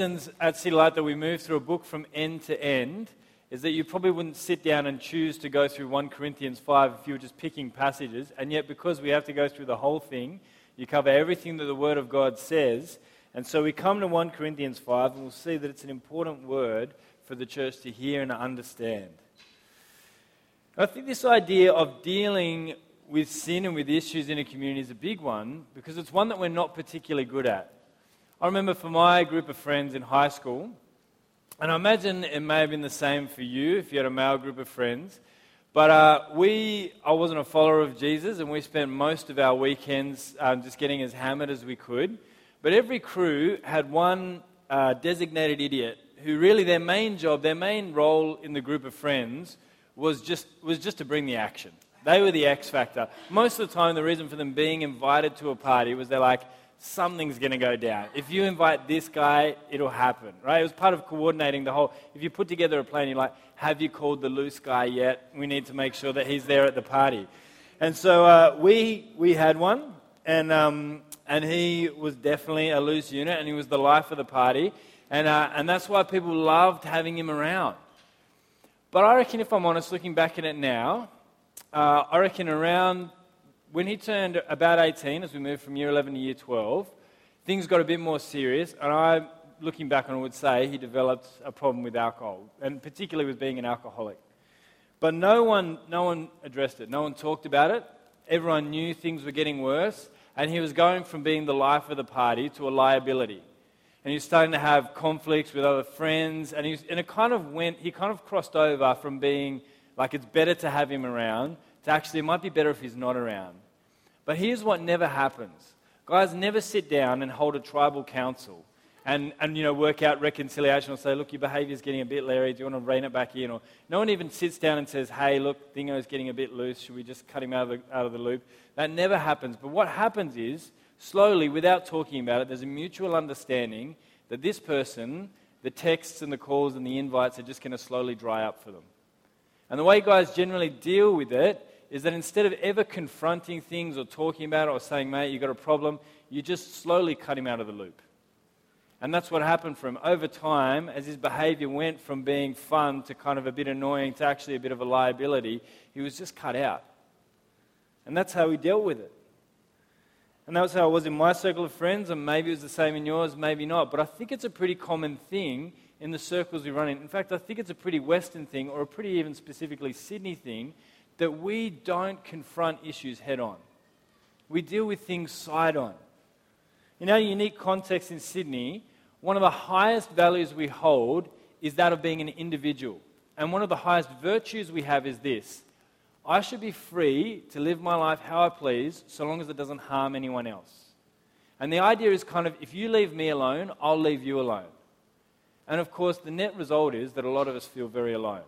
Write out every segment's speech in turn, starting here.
at City Light that we move through a book from end to end is that you probably wouldn't sit down and choose to go through 1 Corinthians 5 if you were just picking passages. And yet, because we have to go through the whole thing, you cover everything that the Word of God says. And so we come to 1 Corinthians 5 and we'll see that it's an important word for the church to hear and understand. I think this idea of dealing with sin and with issues in a community is a big one because it's one that we're not particularly good at. I remember for my group of friends in high school, and I imagine it may have been the same for you if you had a male group of friends. But uh, we, I wasn't a follower of Jesus, and we spent most of our weekends um, just getting as hammered as we could. But every crew had one uh, designated idiot who really their main job, their main role in the group of friends was just, was just to bring the action. They were the X factor. Most of the time, the reason for them being invited to a party was they're like, something's going to go down. If you invite this guy, it'll happen, right? It was part of coordinating the whole. If you put together a plan, you're like, have you called the loose guy yet? We need to make sure that he's there at the party. And so uh, we, we had one, and, um, and he was definitely a loose unit, and he was the life of the party. And, uh, and that's why people loved having him around. But I reckon, if I'm honest, looking back at it now, uh, I reckon around when he turned about 18, as we moved from year 11 to year 12, things got a bit more serious, and I, looking back on it, would say he developed a problem with alcohol, and particularly with being an alcoholic. But no one, no one addressed it. No one talked about it. Everyone knew things were getting worse, and he was going from being the life of the party to a liability. And he was starting to have conflicts with other friends, and, he was, and it kind of went, he kind of crossed over from being like it's better to have him around to actually, it might be better if he's not around. But here's what never happens guys never sit down and hold a tribal council and, and you know, work out reconciliation or say, look, your behavior's getting a bit leery. Do you want to rein it back in? Or no one even sits down and says, hey, look, Dingo's getting a bit loose. Should we just cut him out of, the, out of the loop? That never happens. But what happens is, slowly, without talking about it, there's a mutual understanding that this person, the texts and the calls and the invites are just going to slowly dry up for them. And the way guys generally deal with it is that instead of ever confronting things or talking about it or saying, mate, you've got a problem, you just slowly cut him out of the loop. And that's what happened for him. Over time, as his behavior went from being fun to kind of a bit annoying to actually a bit of a liability, he was just cut out. And that's how he dealt with it. And that was how it was in my circle of friends, and maybe it was the same in yours, maybe not. But I think it's a pretty common thing in the circles we run in. In fact, I think it's a pretty Western thing, or a pretty even specifically Sydney thing, that we don't confront issues head on. We deal with things side on. In our unique context in Sydney, one of the highest values we hold is that of being an individual. And one of the highest virtues we have is this I should be free to live my life how I please, so long as it doesn't harm anyone else. And the idea is kind of if you leave me alone, I'll leave you alone. And of course, the net result is that a lot of us feel very alone.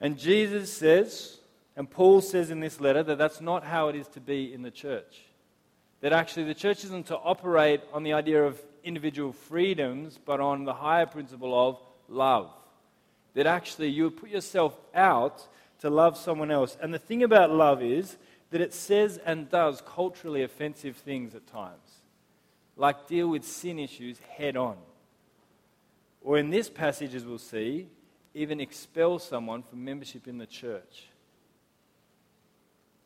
And Jesus says, and Paul says in this letter, that that's not how it is to be in the church. That actually the church isn't to operate on the idea of individual freedoms, but on the higher principle of love. That actually you put yourself out to love someone else. And the thing about love is that it says and does culturally offensive things at times, like deal with sin issues head on. Or in this passage, as we'll see, even expel someone from membership in the church.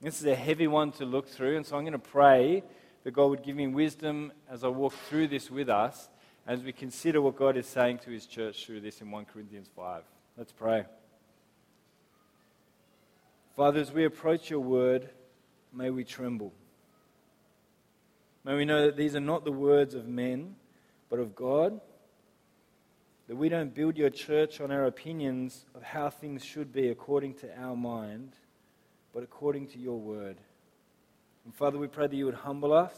This is a heavy one to look through, and so I'm going to pray that God would give me wisdom as I walk through this with us, as we consider what God is saying to his church through this in 1 Corinthians 5. Let's pray. Father, as we approach your word, may we tremble. May we know that these are not the words of men, but of God. That we don't build your church on our opinions of how things should be according to our mind, but according to your word. And Father, we pray that you would humble us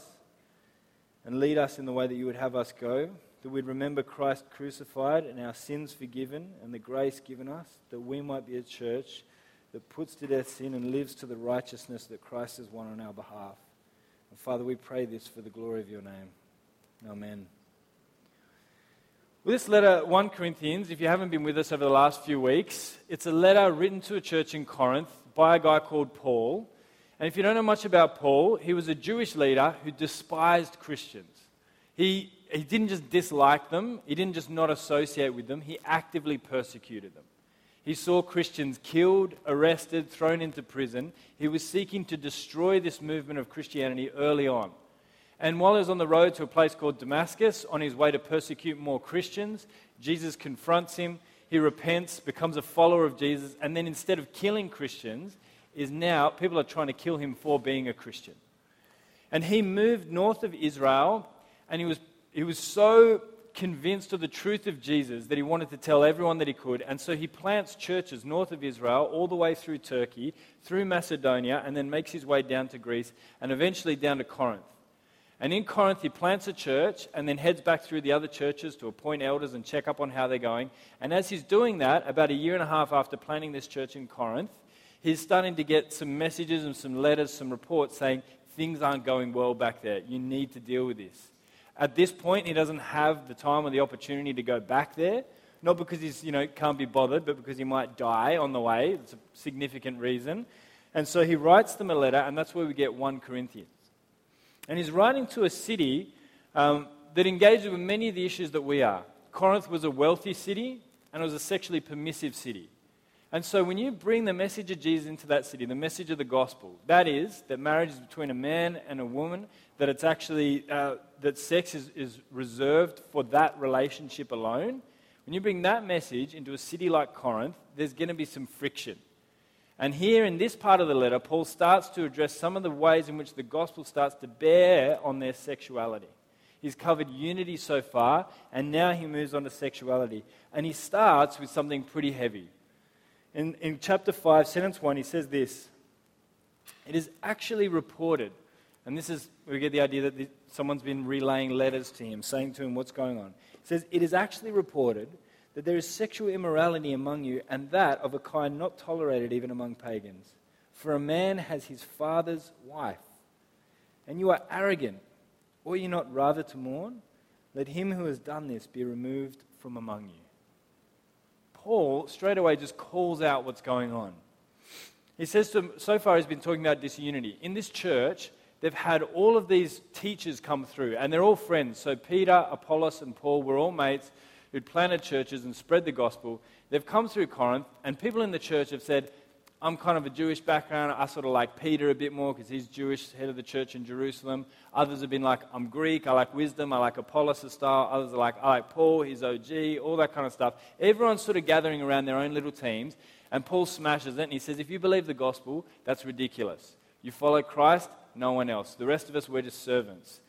and lead us in the way that you would have us go, that we'd remember Christ crucified and our sins forgiven and the grace given us, that we might be a church that puts to death sin and lives to the righteousness that Christ has won on our behalf. And Father, we pray this for the glory of your name. Amen. This letter, 1 Corinthians, if you haven't been with us over the last few weeks, it's a letter written to a church in Corinth by a guy called Paul. And if you don't know much about Paul, he was a Jewish leader who despised Christians. He he didn't just dislike them, he didn't just not associate with them, he actively persecuted them. He saw Christians killed, arrested, thrown into prison. He was seeking to destroy this movement of Christianity early on. And while he was on the road to a place called Damascus, on his way to persecute more Christians, Jesus confronts him. He repents, becomes a follower of Jesus, and then instead of killing Christians, is now, people are trying to kill him for being a Christian. And he moved north of Israel, and he was, he was so convinced of the truth of Jesus that he wanted to tell everyone that he could. And so he plants churches north of Israel, all the way through Turkey, through Macedonia, and then makes his way down to Greece, and eventually down to Corinth. And in Corinth, he plants a church and then heads back through the other churches to appoint elders and check up on how they're going. And as he's doing that, about a year and a half after planting this church in Corinth, he's starting to get some messages and some letters, some reports saying things aren't going well back there. You need to deal with this. At this point, he doesn't have the time or the opportunity to go back there, not because he's, you know, can't be bothered, but because he might die on the way. It's a significant reason. And so he writes them a letter, and that's where we get 1 Corinthians. And he's writing to a city um, that engages with many of the issues that we are. Corinth was a wealthy city, and it was a sexually permissive city. And so when you bring the message of Jesus into that city, the message of the gospel, that is, that marriage is between a man and a woman, that it's actually, uh, that sex is, is reserved for that relationship alone, when you bring that message into a city like Corinth, there's going to be some friction. And here in this part of the letter, Paul starts to address some of the ways in which the gospel starts to bear on their sexuality. He's covered unity so far, and now he moves on to sexuality. And he starts with something pretty heavy. In, in chapter 5, sentence 1, he says this It is actually reported, and this is, we get the idea that the, someone's been relaying letters to him, saying to him what's going on. He says, It is actually reported that there is sexual immorality among you, and that of a kind not tolerated even among pagans. For a man has his father's wife, and you are arrogant. Ought you not rather to mourn? Let him who has done this be removed from among you. Paul straight away just calls out what's going on. He says to them, so far he's been talking about disunity. In this church, they've had all of these teachers come through, and they're all friends. So Peter, Apollos, and Paul were all mates who'd planted churches and spread the gospel. They've come through Corinth, and people in the church have said, I'm kind of a Jewish background. I sort of like Peter a bit more because he's Jewish, head of the church in Jerusalem. Others have been like, I'm Greek. I like wisdom. I like Apollos' style. Others are like, I like Paul. He's OG. All that kind of stuff. Everyone's sort of gathering around their own little teams. And Paul smashes it and he says, If you believe the gospel, that's ridiculous. You follow Christ, no one else. The rest of us, we're just servants.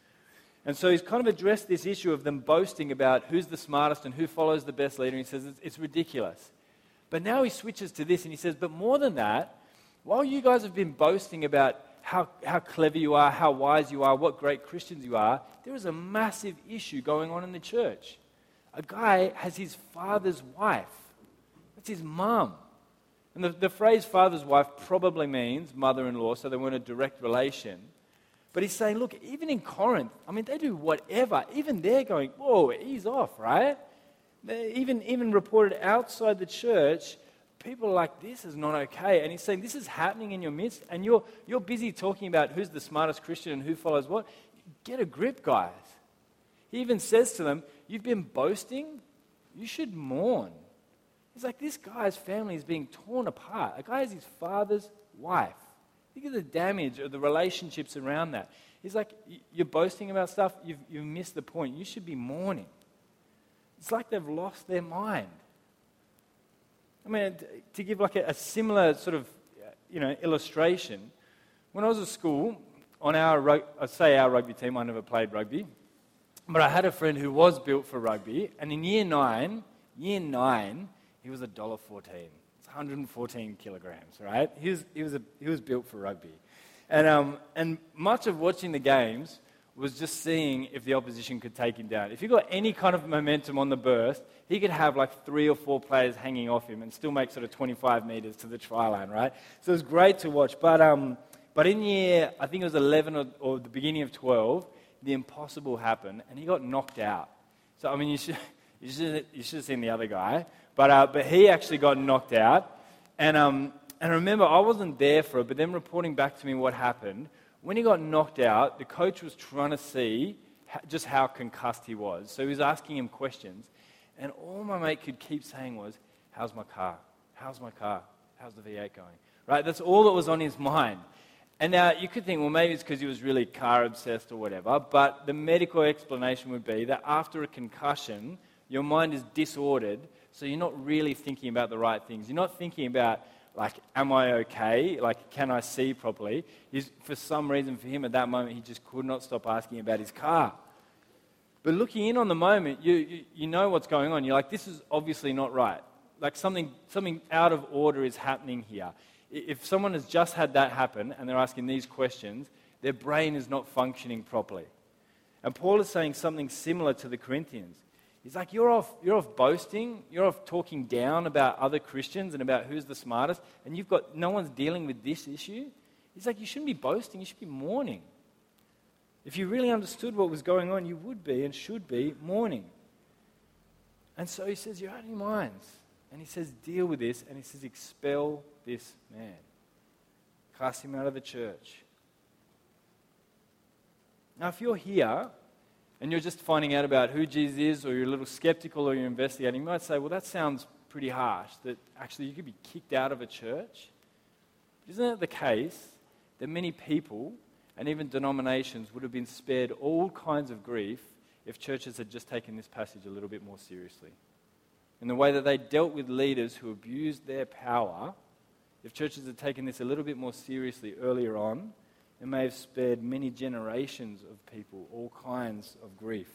And so he's kind of addressed this issue of them boasting about who's the smartest and who follows the best leader. And he says it's, it's ridiculous. But now he switches to this and he says, but more than that, while you guys have been boasting about how, how clever you are, how wise you are, what great Christians you are, there is a massive issue going on in the church. A guy has his father's wife, that's his mum. And the, the phrase father's wife probably means mother in law, so they weren't a direct relation. But he's saying, look, even in Corinth, I mean, they do whatever. Even they're going, whoa, ease off, right? They even, even reported outside the church, people are like, this is not okay. And he's saying, this is happening in your midst, and you're, you're busy talking about who's the smartest Christian and who follows what. Get a grip, guys. He even says to them, You've been boasting, you should mourn. He's like, This guy's family is being torn apart. A guy has his father's wife. Think of the damage of the relationships around that. He's like, You're boasting about stuff, you've, you've missed the point. You should be mourning. It's like they've lost their mind. I mean, to give like a, a similar sort of uh, you know, illustration, when I was at school, on our, I say our rugby team, I never played rugby, but I had a friend who was built for rugby, and in year nine, year nine, he was a dollar fourteen. 114 kilograms, right? He was, he was, a, he was built for rugby. And, um, and much of watching the games was just seeing if the opposition could take him down. If he got any kind of momentum on the burst, he could have like three or four players hanging off him and still make sort of 25 meters to the try line, right? So it was great to watch. But, um, but in year, I think it was 11 or, or the beginning of 12, the impossible happened and he got knocked out. So, I mean, you should, you should, you should have seen the other guy. But, uh, but he actually got knocked out. And, um, and remember, I wasn't there for it, but them reporting back to me what happened. When he got knocked out, the coach was trying to see just how concussed he was. So he was asking him questions. And all my mate could keep saying was, How's my car? How's my car? How's the V8 going? Right? That's all that was on his mind. And now you could think, well, maybe it's because he was really car obsessed or whatever, but the medical explanation would be that after a concussion, your mind is disordered, so you're not really thinking about the right things. You're not thinking about, like, am I okay? Like, can I see properly? He's, for some reason, for him at that moment, he just could not stop asking about his car. But looking in on the moment, you, you, you know what's going on. You're like, this is obviously not right. Like, something, something out of order is happening here if someone has just had that happen and they're asking these questions, their brain is not functioning properly. And Paul is saying something similar to the Corinthians. He's like, you're off, you're off boasting, you're off talking down about other Christians and about who's the smartest, and you've got no one's dealing with this issue. He's like, you shouldn't be boasting, you should be mourning. If you really understood what was going on, you would be and should be mourning. And so he says, You're out of your minds. And he says, Deal with this. And he says, Expel this man. Cast him out of the church. Now, if you're here and you're just finding out about who Jesus is, or you're a little skeptical or you're investigating, you might say, well, that sounds pretty harsh, that actually you could be kicked out of a church. But Isn't it the case that many people and even denominations would have been spared all kinds of grief if churches had just taken this passage a little bit more seriously? In the way that they dealt with leaders who abused their power if churches had taken this a little bit more seriously earlier on, it may have spared many generations of people all kinds of grief.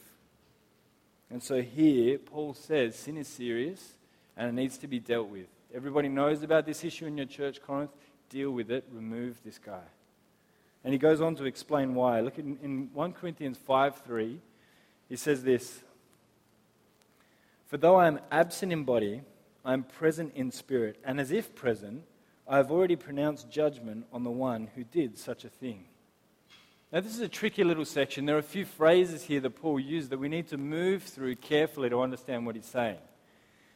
And so here, Paul says sin is serious and it needs to be dealt with. Everybody knows about this issue in your church, Corinth. Deal with it, remove this guy. And he goes on to explain why. Look in, in 1 Corinthians 5 3, he says this For though I am absent in body, I am present in spirit, and as if present, I have already pronounced judgment on the one who did such a thing. Now, this is a tricky little section. There are a few phrases here that Paul used that we need to move through carefully to understand what he's saying.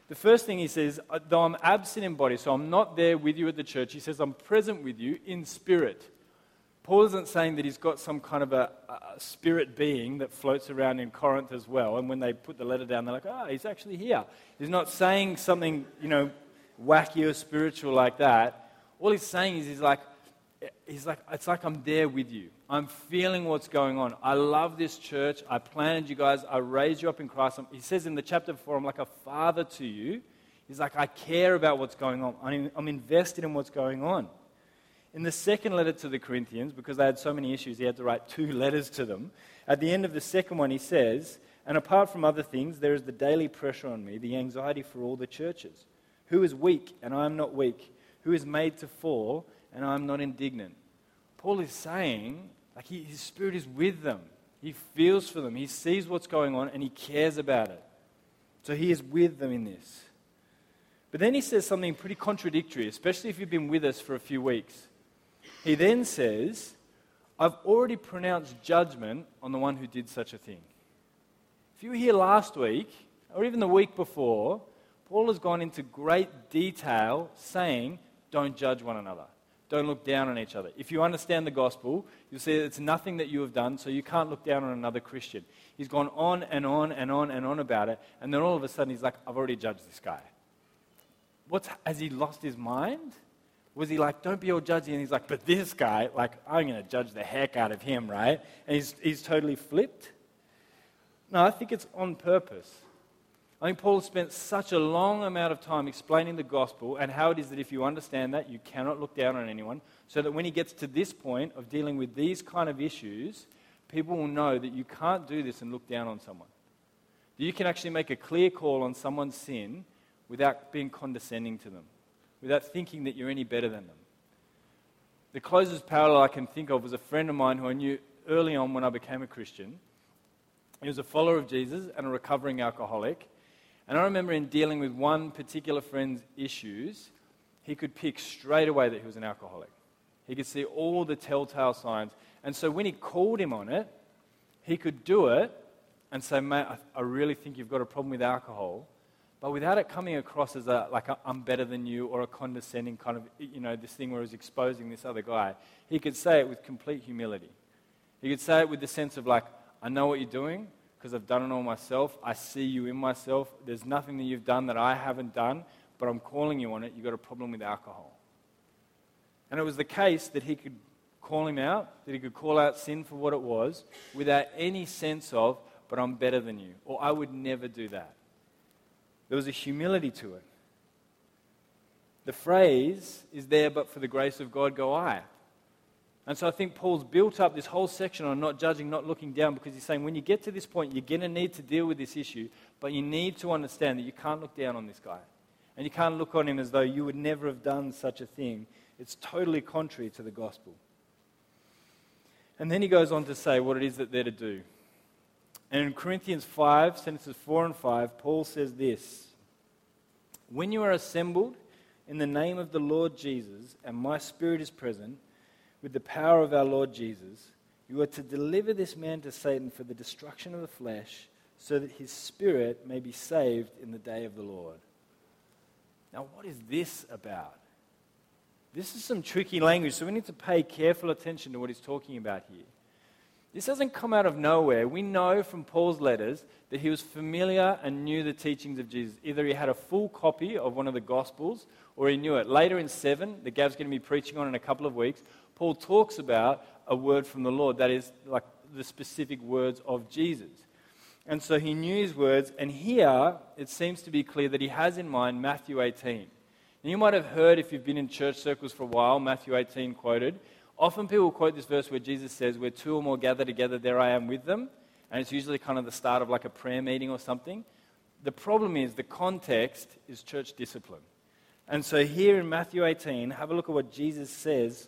The first thing he says, uh, though I'm absent in body, so I'm not there with you at the church, he says, I'm present with you in spirit. Paul isn't saying that he's got some kind of a, a, spirit being that floats around in Corinth as well. And when they put the letter down, they're like, ah, oh, he's actually here. He's not saying something, you know, wacky or spiritual like that. All he's saying is he's like, he's like, it's like I'm there with you. I'm feeling what's going on. I love this church. I planted you guys. I raised you up in Christ. He says in the chapter before, I'm like a father to you. He's like, I care about what's going on. I'm invested in what's going on. In the second letter to the Corinthians, because they had so many issues, he had to write two letters to them. At the end of the second one, he says, And apart from other things, there is the daily pressure on me, the anxiety for all the churches. Who is weak and I am not weak? Who is made to fall and I am not indignant? Paul is saying, like, he, his spirit is with them. He feels for them. He sees what's going on and he cares about it. So he is with them in this. But then he says something pretty contradictory, especially if you've been with us for a few weeks. He then says, I've already pronounced judgment on the one who did such a thing. If you were here last week, or even the week before, Paul has gone into great detail saying, don't judge one another. Don't look down on each other. If you understand the gospel, you'll see that it's nothing that you have done, so you can't look down on another Christian. He's gone on and on and on and on about it, and then all of a sudden he's like, I've already judged this guy. What's, has he lost his mind? Was he like, don't be all judgy? And he's like, but this guy, like, I'm going to judge the heck out of him, right? And he's, he's totally flipped. No, I think it's on purpose. I think Paul spent such a long amount of time explaining the gospel and how it is that if you understand that, you cannot look down on anyone, so that when he gets to this point of dealing with these kind of issues, people will know that you can't do this and look down on someone. That you can actually make a clear call on someone's sin without being condescending to them, without thinking that you're any better than them. The closest parallel I can think of was a friend of mine who I knew early on when I became a Christian. He was a follower of Jesus and a recovering alcoholic. And I remember in dealing with one particular friend's issues, he could pick straight away that he was an alcoholic. He could see all the telltale signs. And so when he called him on it, he could do it and say, Mate, I, really think you've got a problem with alcohol. But without it coming across as a, like i am better than you or a condescending kind of, you know, this thing where he's exposing this other guy, he could say it with complete humility. He could say it with the sense of like, I know what you're doing because I've done it all myself. I see you in myself. There's nothing that you've done that I haven't done, but I'm calling you on it. You've got a problem with alcohol. And it was the case that he could call him out, that he could call out sin for what it was without any sense of, but I'm better than you, or I would never do that. There was a humility to it. The phrase is there, but for the grace of God go I. And so I think Paul's built up this whole section on not judging, not looking down, because he's saying when you get to this point, you're going to need to deal with this issue, but you need to understand that you can't look down on this guy. And you can't look on him as though you would never have done such a thing. It's totally contrary to the gospel. And then he goes on to say what it is that they're to do. And in Corinthians 5, sentences 4 and 5, Paul says this When you are assembled in the name of the Lord Jesus, and my spirit is present, with the power of our Lord Jesus, you are to deliver this man to Satan for the destruction of the flesh, so that his spirit may be saved in the day of the Lord. Now, what is this about? This is some tricky language, so we need to pay careful attention to what he's talking about here. This doesn't come out of nowhere. We know from Paul's letters that he was familiar and knew the teachings of Jesus. Either he had a full copy of one of the Gospels or he knew it. Later in 7, that Gav's going to be preaching on in a couple of weeks, Paul talks about a word from the Lord, that is, like the specific words of Jesus. And so he knew his words, and here it seems to be clear that he has in mind Matthew 18. And you might have heard, if you've been in church circles for a while, Matthew 18 quoted. Often people quote this verse where Jesus says, Where two or more gather together, there I am with them. And it's usually kind of the start of like a prayer meeting or something. The problem is the context is church discipline. And so here in Matthew 18, have a look at what Jesus says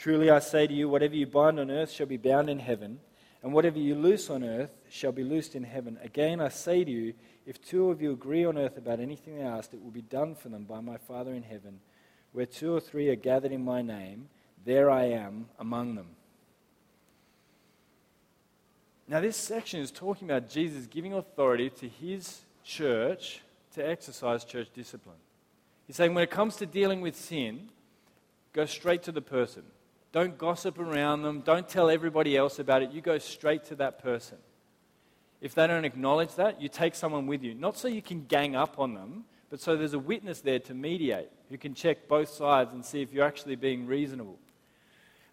Truly I say to you, whatever you bind on earth shall be bound in heaven, and whatever you loose on earth shall be loosed in heaven. Again I say to you, if two of you agree on earth about anything they ask, it will be done for them by my Father in heaven. Where two or three are gathered in my name, there I am among them. Now, this section is talking about Jesus giving authority to his church to exercise church discipline. He's saying when it comes to dealing with sin, go straight to the person. Don't gossip around them. Don't tell everybody else about it. You go straight to that person. If they don't acknowledge that, you take someone with you. Not so you can gang up on them, but so there's a witness there to mediate who can check both sides and see if you're actually being reasonable.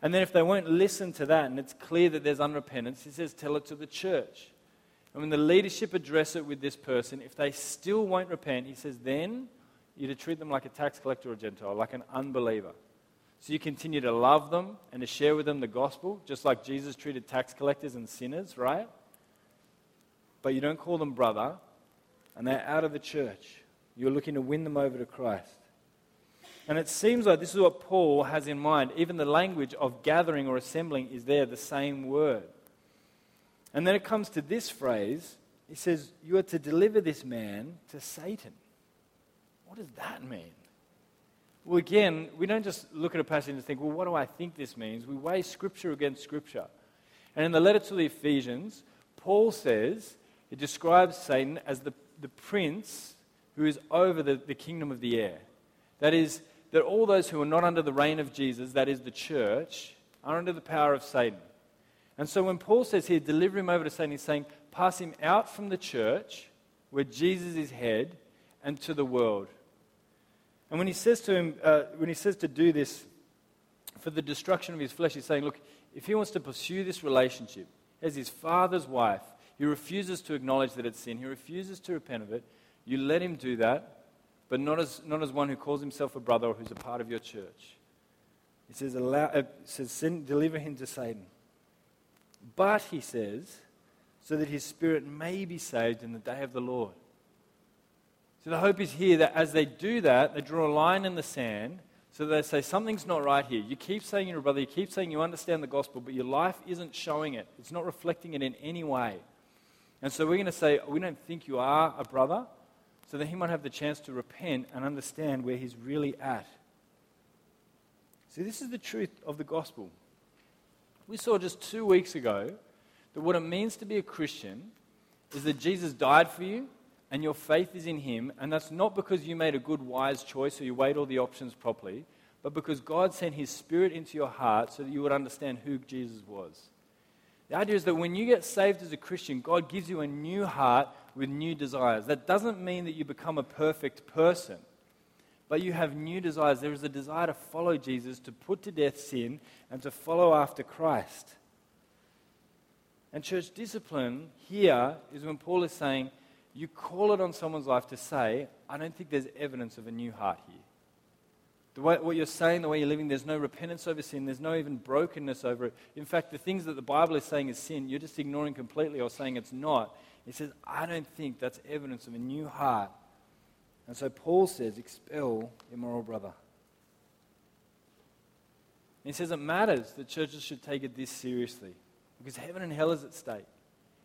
And then if they won't listen to that and it's clear that there's unrepentance, he says, tell it to the church. And when the leadership address it with this person, if they still won't repent, he says, then you're to treat them like a tax collector or Gentile, like an unbeliever. So you continue to love them and to share with them the gospel, just like Jesus treated tax collectors and sinners, right? But you don't call them brother, and they're out of the church. You're looking to win them over to Christ. And it seems like this is what Paul has in mind. Even the language of gathering or assembling is there, the same word. And then it comes to this phrase he says, You are to deliver this man to Satan. What does that mean? Well, again, we don't just look at a passage and think, well, what do I think this means? We weigh Scripture against Scripture. And in the letter to the Ephesians, Paul says, he describes Satan as the, the prince who is over the, the kingdom of the air. That is, that all those who are not under the reign of Jesus, that is the church, are under the power of Satan. And so when Paul says here, deliver him over to Satan, he's saying, pass him out from the church, where Jesus is head, and to the world. And when he says to him, uh, when he says to do this for the destruction of his flesh, he's saying, look, if he wants to pursue this relationship as his father's wife, he refuses to acknowledge that it's sin, he refuses to repent of it, you let him do that, but not as, not as one who calls himself a brother or who's a part of your church. He says, allow, uh, says sin, deliver him to Satan. But, he says, so that his spirit may be saved in the day of the Lord. So the hope is here that as they do that, they draw a line in the sand so they say, something's not right here. You keep saying you're a brother, you keep saying you understand the gospel, but your life isn't showing it. It's not reflecting it in any way. And so we're going to say, We don't think you are a brother, so that he might have the chance to repent and understand where he's really at. See, this is the truth of the gospel. We saw just two weeks ago that what it means to be a Christian is that Jesus died for you and your faith is in him, and that's not because you made a good, wise choice or you weighed all the options properly, but because God sent his spirit into your heart so that you would understand who Jesus was. The idea is that when you get saved as a Christian, God gives you a new heart with new desires. That doesn't mean that you become a perfect person, but you have new desires. There is a desire to follow Jesus, to put to death sin, and to follow after Christ. And church discipline here is when Paul is saying, you call it on someone's life to say, I don't think there's evidence of a new heart here. The way, what you're saying, the way you're living, there's no repentance over sin. There's no even brokenness over it. In fact, the things that the Bible is saying is sin, you're just ignoring completely or saying it's not. He says, I don't think that's evidence of a new heart. And so Paul says, expel immoral brother. he says it matters that churches should take it this seriously because heaven and hell is at stake.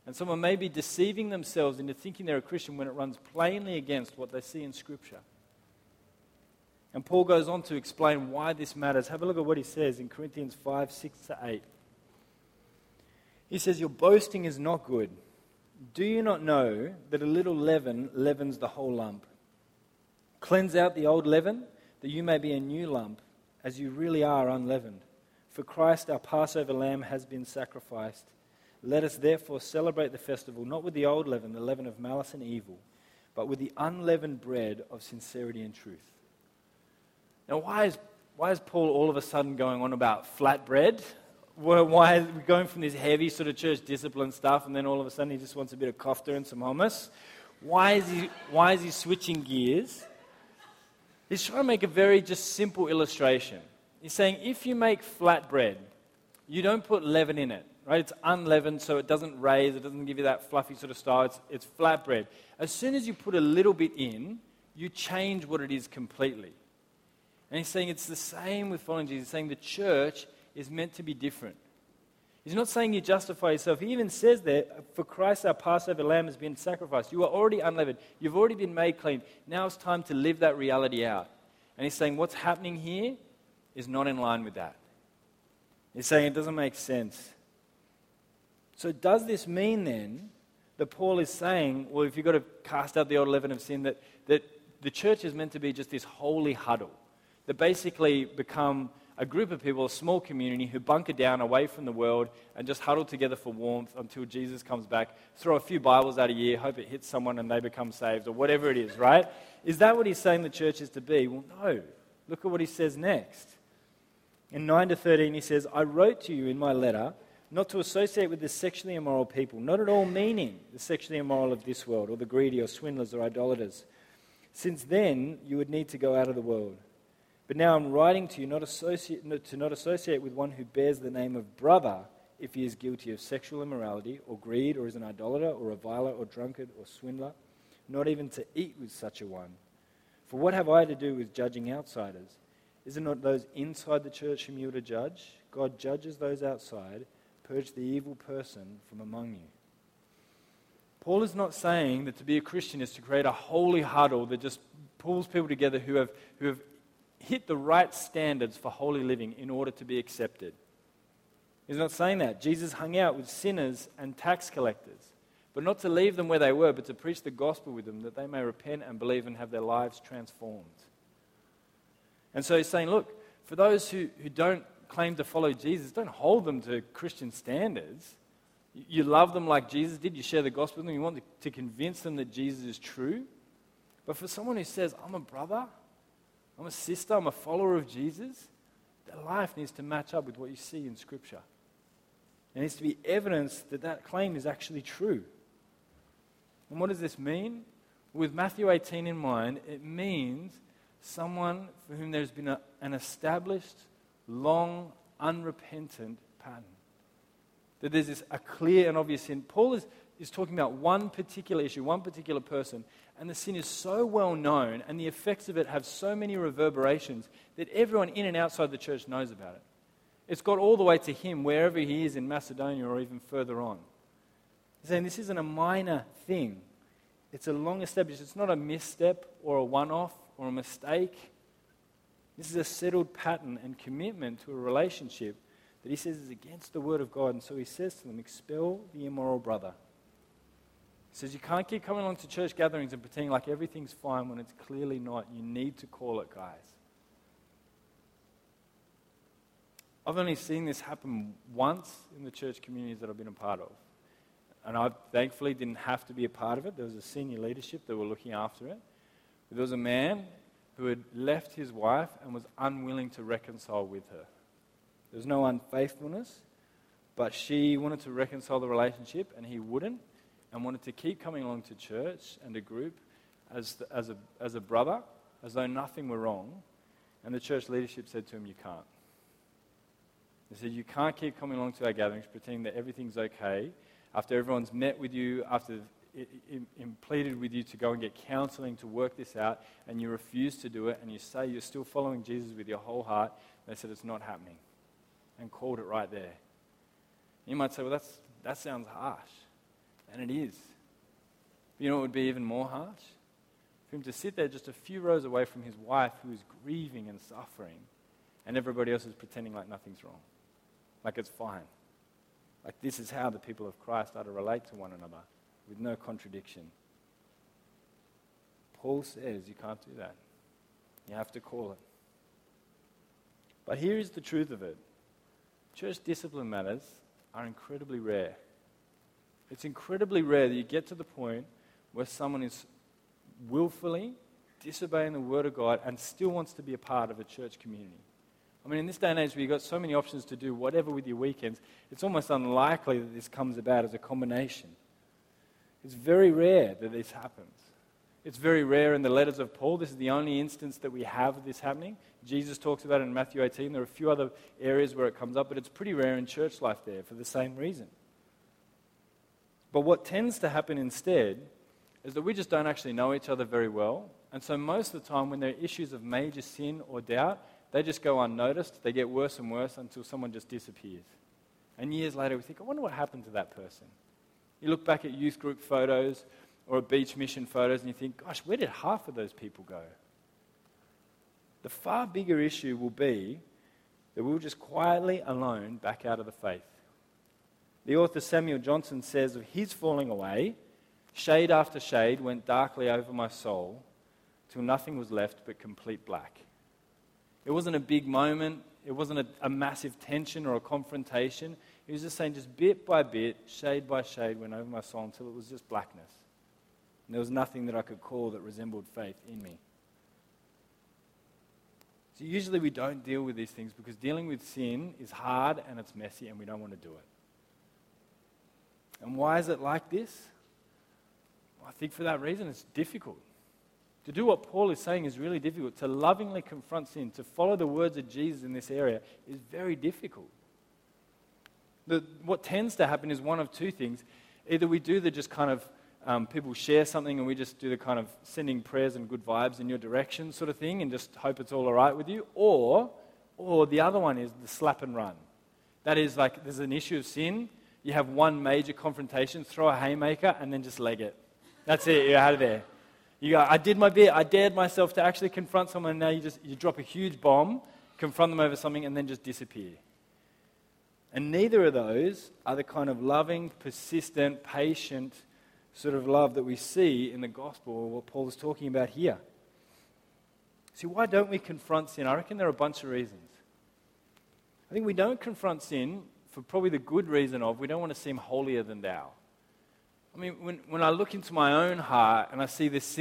And someone may be deceiving themselves into thinking they're a Christian when it runs plainly against what they see in Scripture. And Paul goes on to explain why this matters. Have a look at what he says in Corinthians 5 6 to 8. He says, Your boasting is not good. Do you not know that a little leaven leavens the whole lump? Cleanse out the old leaven, that you may be a new lump, as you really are unleavened. For Christ, our Passover lamb, has been sacrificed. Let us therefore celebrate the festival not with the old leaven, the leaven of malice and evil, but with the unleavened bread of sincerity and truth. Now, why is, why is Paul all of a sudden going on about flatbread? Why are we going from this heavy sort of church discipline stuff and then all of a sudden he just wants a bit of kofta and some hummus? Why is he, why is he switching gears? He's trying to make a very just simple illustration. He's saying if you make flatbread, you don't put leaven in it right? It's unleavened, so it doesn't raise, it doesn't give you that fluffy sort of style. It's, it's flatbread. As soon as you put a little bit in, you change what it is completely. And he's saying it's the same with following Jesus. He's saying the church is meant to be different. He's not saying you justify yourself. He even says there, for Christ our Passover lamb has been sacrificed. You are already unleavened. You've already been made clean. Now it's time to live that reality out. And he's saying what's happening here is not in line with that. He's saying it doesn't make sense. So, does this mean then that Paul is saying, well, if you've got to cast out the old leaven of sin, that, that the church is meant to be just this holy huddle that basically become a group of people, a small community who bunker down away from the world and just huddle together for warmth until Jesus comes back, throw a few Bibles out a year, hope it hits someone and they become saved, or whatever it is, right? Is that what he's saying the church is to be? Well, no. Look at what he says next. In 9 to 13, he says, I wrote to you in my letter not to associate with the sexually immoral people, not at all meaning the sexually immoral of this world, or the greedy, or swindlers, or idolaters. Since then, you would need to go out of the world. But now I'm writing to you not associate, to not associate with one who bears the name of brother if he is guilty of sexual immorality, or greed, or is an idolater, or a reviler, or drunkard, or swindler, not even to eat with such a one. For what have I to do with judging outsiders? Is it not those inside the church whom you are to judge? God judges those outside Purge the evil person from among you. Paul is not saying that to be a Christian is to create a holy huddle that just pulls people together who have, who have hit the right standards for holy living in order to be accepted. He's not saying that. Jesus hung out with sinners and tax collectors, but not to leave them where they were, but to preach the gospel with them that they may repent and believe and have their lives transformed. And so he's saying, look, for those who, who don't claim to follow Jesus, don't hold them to Christian standards. You love them like Jesus did. You share the gospel with them. You want to convince them that Jesus is true. But for someone who says, I'm a brother, I'm a sister, I'm a follower of Jesus, their life needs to match up with what you see in Scripture. There needs to be evidence that that claim is actually true. And what does this mean? With Matthew 18 in mind, it means someone for whom there's been a, an established long, unrepentant pattern. That there's this, a clear and obvious sin. Paul is, is talking about one particular issue, one particular person, and the sin is so well known, and the effects of it have so many reverberations that everyone in and outside the church knows about it. It's got all the way to him wherever he is in Macedonia or even further on. He's saying this isn't a minor thing. It's a long established, it's not a misstep or a one off or a mistake. This is a settled pattern and commitment to a relationship that he says is against the word of God. And so he says to them, expel the immoral brother. He says, You can't keep coming along to church gatherings and pretending like everything's fine when it's clearly not. You need to call it, guys. I've only seen this happen once in the church communities that I've been a part of. And I thankfully didn't have to be a part of it. There was a senior leadership that were looking after it. But there was a man who had left his wife and was unwilling to reconcile with her. There was no unfaithfulness, but she wanted to reconcile the relationship and he wouldn't and wanted to keep coming along to church and a group as, the, as, a, as a brother, as though nothing were wrong. And the church leadership said to him, You can't. They said, You can't keep coming along to our gatherings pretending that everything's okay after everyone's met with you, after pleaded with you to go and get counseling to work this out, and you refuse to do it, and you say you're still following Jesus with your whole heart, they said it's not happening, and called it right there. You might say, well, that's, that sounds harsh. And it is. But you know what would be even more harsh? For him to sit there just a few rows away from his wife who is grieving and suffering, and everybody else is pretending like nothing's wrong, like it's fine. Like this is how the people of Christ are to relate to one another with no contradiction. Paul says you can't do that. You have to call it. But here is the truth of it church discipline matters are incredibly rare. It's incredibly rare that you get to the point where someone is willfully disobeying the Word of God and still wants to be a part of a church community. I mean, in this day and age where you've got so many options to do whatever with your weekends, it's almost unlikely that this comes about as a combination. It's very rare that this happens. It's very rare in the letters of Paul. This is the only instance that we have this happening. Jesus talks about it in Matthew 18. There are a few other areas where it comes up, but it's pretty rare in church life there for the same reason. But what tends to happen instead is that we just don't actually know each other very well. And so, most of the time, when there are issues of major sin or doubt, they just go unnoticed. They get worse and worse until someone just disappears. And years later, we think, I wonder what happened to that person. You look back at youth group photos or beach mission photos and you think, gosh, where did half of those people go? The far bigger issue will be that we'll just quietly, alone, back out of the faith. The author Samuel Johnson says of his falling away, shade after shade went darkly over my soul till nothing was left but complete black. It wasn't a big moment. It wasn't a, a, massive tension or a confrontation. He was just saying, just bit by bit, shade by shade, went over my soul until it was just blackness. And there was nothing that I could call that resembled faith in me. So usually we don't deal with these things because dealing with sin is hard and it's messy and we don't want to do it. And why is it like this? I think for that reason it's difficult. To do what Paul is saying is really difficult. To lovingly confront sin, to follow the words of Jesus in this area is very difficult. The, what tends to happen is one of two things. Either we do the just kind of um, people share something and we just do the kind of sending prayers and good vibes in your direction sort of thing and just hope it's all all right with you. Or, or the other one is the slap and run. That is like there's an issue of sin, you have one major confrontation, throw a haymaker, and then just leg it. That's it, you're out of there. You go, I did my bit. I dared myself to actually confront someone. And now you just you drop a huge bomb, confront them over something, and then just disappear. And neither of those are the kind of loving, persistent, patient sort of love that we see in the gospel, or what Paul is talking about here. See, why don't we confront sin? I reckon there are a bunch of reasons. I think we don't confront sin for probably the good reason of we don't want to seem holier than thou. I mean, when, when I look into my own heart and I see this sin